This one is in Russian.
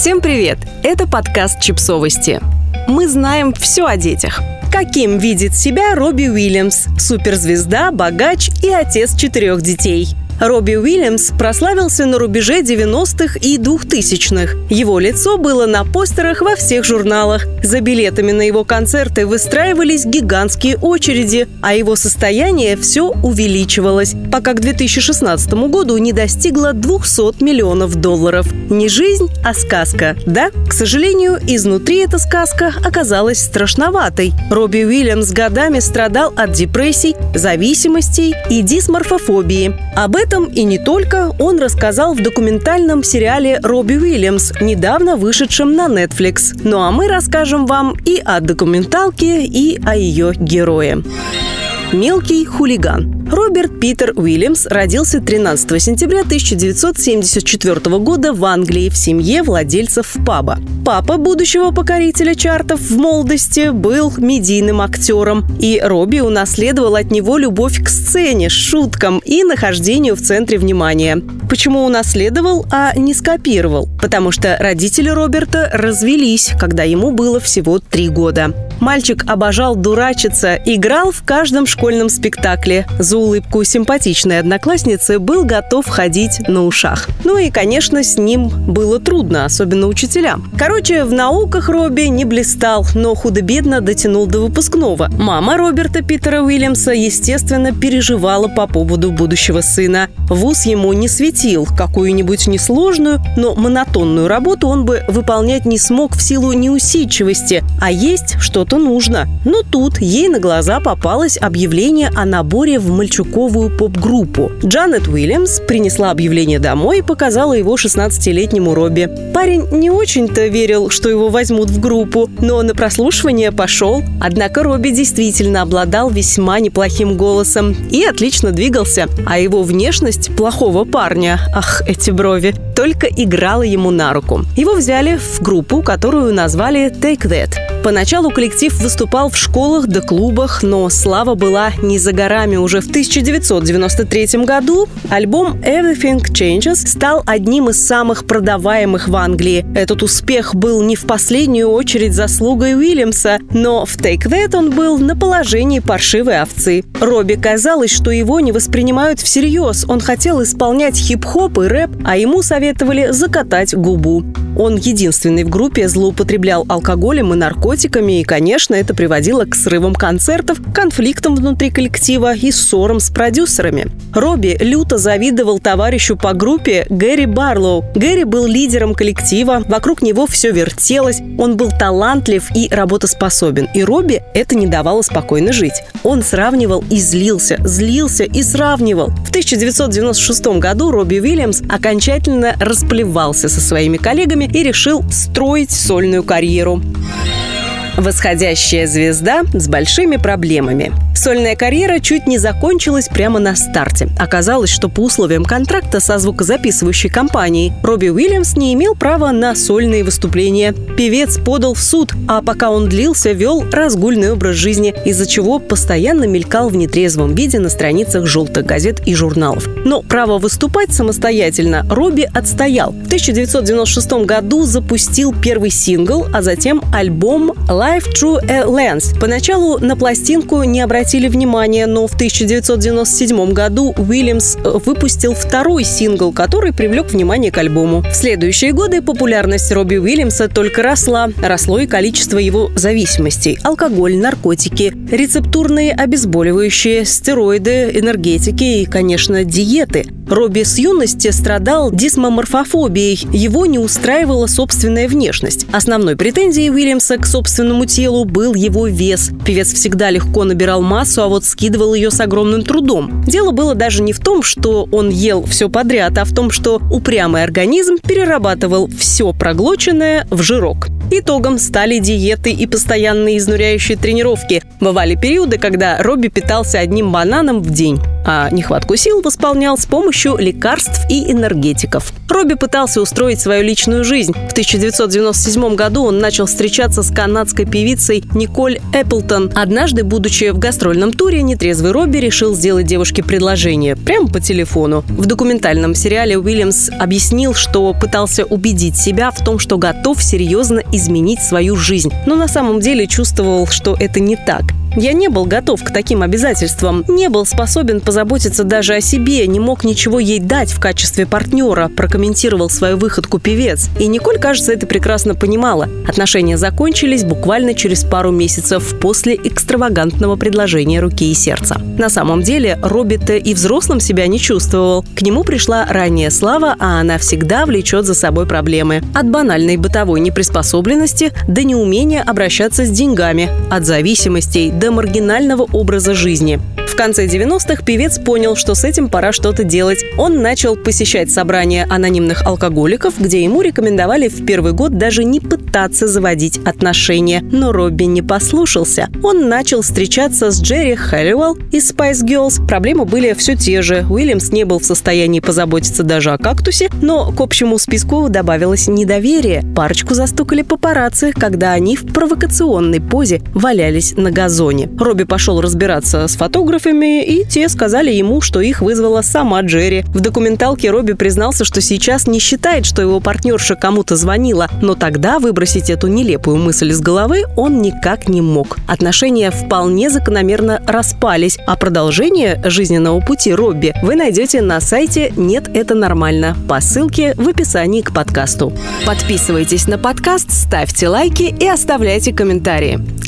Всем привет! Это подкаст «Чипсовости». Мы знаем все о детях. Каким видит себя Робби Уильямс, суперзвезда, богач и отец четырех детей – Робби Уильямс прославился на рубеже 90-х и 2000-х. Его лицо было на постерах во всех журналах. За билетами на его концерты выстраивались гигантские очереди, а его состояние все увеличивалось, пока к 2016 году не достигло 200 миллионов долларов. Не жизнь, а сказка, да? К сожалению, изнутри эта сказка оказалась страшноватой. Робби Уильямс годами страдал от депрессий, зависимостей и дисморфофобии. Об этом этом и не только он рассказал в документальном сериале «Робби Уильямс», недавно вышедшем на Netflix. Ну а мы расскажем вам и о документалке, и о ее герое. Мелкий хулиган. Роберт Питер Уильямс родился 13 сентября 1974 года в Англии в семье владельцев паба. Папа будущего покорителя чартов в молодости был медийным актером, и Робби унаследовал от него любовь к сцене, шуткам и нахождению в центре внимания. Почему унаследовал, а не скопировал? Потому что родители Роберта развелись, когда ему было всего три года. Мальчик обожал дурачиться, играл в каждом школьном спектакле. За улыбку симпатичной одноклассницы был готов ходить на ушах. Ну и, конечно, с ним было трудно, особенно учителям. Короче, в науках Робби не блистал, но худо-бедно дотянул до выпускного. Мама Роберта Питера Уильямса, естественно, переживала по поводу будущего сына. Вуз ему не светил. Какую-нибудь несложную, но монотонную работу он бы выполнять не смог в силу неусидчивости, а есть что-то нужно. Но тут ей на глаза попалось объявление о наборе в мальчуковую поп-группу. Джанет Уильямс принесла объявление домой и показала его 16-летнему Робби. Парень не очень-то верил, что его возьмут в группу, но на прослушивание пошел. Однако Робби действительно обладал весьма неплохим голосом и отлично двигался, а его внешность плохого парня, ах, эти брови, только играла ему на руку. Его взяли в группу, которую назвали Take That. Поначалу коллектив выступал в школах да клубах, но слава была не за горами. Уже в 1993 году альбом Everything Changes стал одним из самых продаваемых в Англии. Этот успех был не в последнюю очередь заслугой Уильямса, но в Take That он был на положении паршивой овцы. Робби казалось, что его не воспринимают всерьез. Он хотел исполнять хип-хоп и рэп, а ему советовали закатать губу. Он единственный в группе злоупотреблял алкоголем и наркотиками, и, конечно, это приводило к срывам концертов, конфликтам внутри коллектива и ссорам с продюсерами. Робби люто завидовал товарищу по группе Гэри Барлоу. Гэри был лидером коллектива, вокруг него все вертелось, он был талантлив и работоспособен, и Робби это не давало спокойно жить. Он сравнивал и злился, злился и сравнивал. В 1996 году Робби Уильямс окончательно расплевался со своими коллегами и решил строить сольную карьеру. Восходящая звезда с большими проблемами. Сольная карьера чуть не закончилась прямо на старте. Оказалось, что по условиям контракта со звукозаписывающей компанией Робби Уильямс не имел права на сольные выступления. Певец подал в суд, а пока он длился, вел разгульный образ жизни, из-за чего постоянно мелькал в нетрезвом виде на страницах желтых газет и журналов. Но право выступать самостоятельно Робби отстоял. В 1996 году запустил первый сингл, а затем альбом Life Through a Lens. Поначалу на пластинку не обратили внимания, но в 1997 году Уильямс э, выпустил второй сингл, который привлек внимание к альбому. В следующие годы популярность Робби Уильямса только росла. Росло и количество его зависимостей. Алкоголь, наркотики, рецептурные обезболивающие, стероиды, энергетики и, конечно, диеты – Робби с юности страдал дисмоморфофобией. Его не устраивала собственная внешность. Основной претензией Уильямса к собственному телу был его вес. Певец всегда легко набирал массу, а вот скидывал ее с огромным трудом. Дело было даже не в том, что он ел все подряд, а в том, что упрямый организм перерабатывал все проглоченное в жирок. Итогом стали диеты и постоянные изнуряющие тренировки. Бывали периоды, когда Робби питался одним бананом в день. А нехватку сил восполнял с помощью лекарств и энергетиков. Робби пытался устроить свою личную жизнь. В 1997 году он начал встречаться с канадской певицей Николь Эпплтон. Однажды, будучи в гастрольном туре, нетрезвый Робби решил сделать девушке предложение прямо по телефону. В документальном сериале Уильямс объяснил, что пытался убедить себя в том, что готов серьезно изменить свою жизнь, но на самом деле чувствовал, что это не так. Я не был готов к таким обязательствам, не был способен позаботиться даже о себе, не мог ничего ей дать в качестве партнера, прокомментировал свою выходку певец. И Николь, кажется, это прекрасно понимала. Отношения закончились буквально через пару месяцев после экстравагантного предложения руки и сердца. На самом деле, Робби-то и взрослым себя не чувствовал. К нему пришла ранняя слава, а она всегда влечет за собой проблемы. От банальной бытовой неприспособленности до неумения обращаться с деньгами, от зависимостей до маргинального образа жизни. В конце 90-х певец понял, что с этим пора что-то делать. Он начал посещать собрания анонимных алкоголиков, где ему рекомендовали в первый год даже не пытаться заводить отношения. Но Робби не послушался. Он начал встречаться с Джерри Хэллиуэлл из Spice Girls. Проблемы были все те же. Уильямс не был в состоянии позаботиться даже о кактусе, но к общему списку добавилось недоверие. Парочку застукали папарацци, когда они в провокационной позе валялись на газоне. Робби пошел разбираться с фотографами, и те сказали ему, что их вызвала сама Джерри. В документалке Робби признался, что сейчас не считает, что его партнерша кому-то звонила, но тогда выбросить эту нелепую мысль из головы он никак не мог. Отношения вполне закономерно распались, а продолжение жизненного пути Робби вы найдете на сайте «Нет, это нормально» по ссылке в описании к подкасту. Подписывайтесь на подкаст, ставьте лайки и оставляйте комментарии.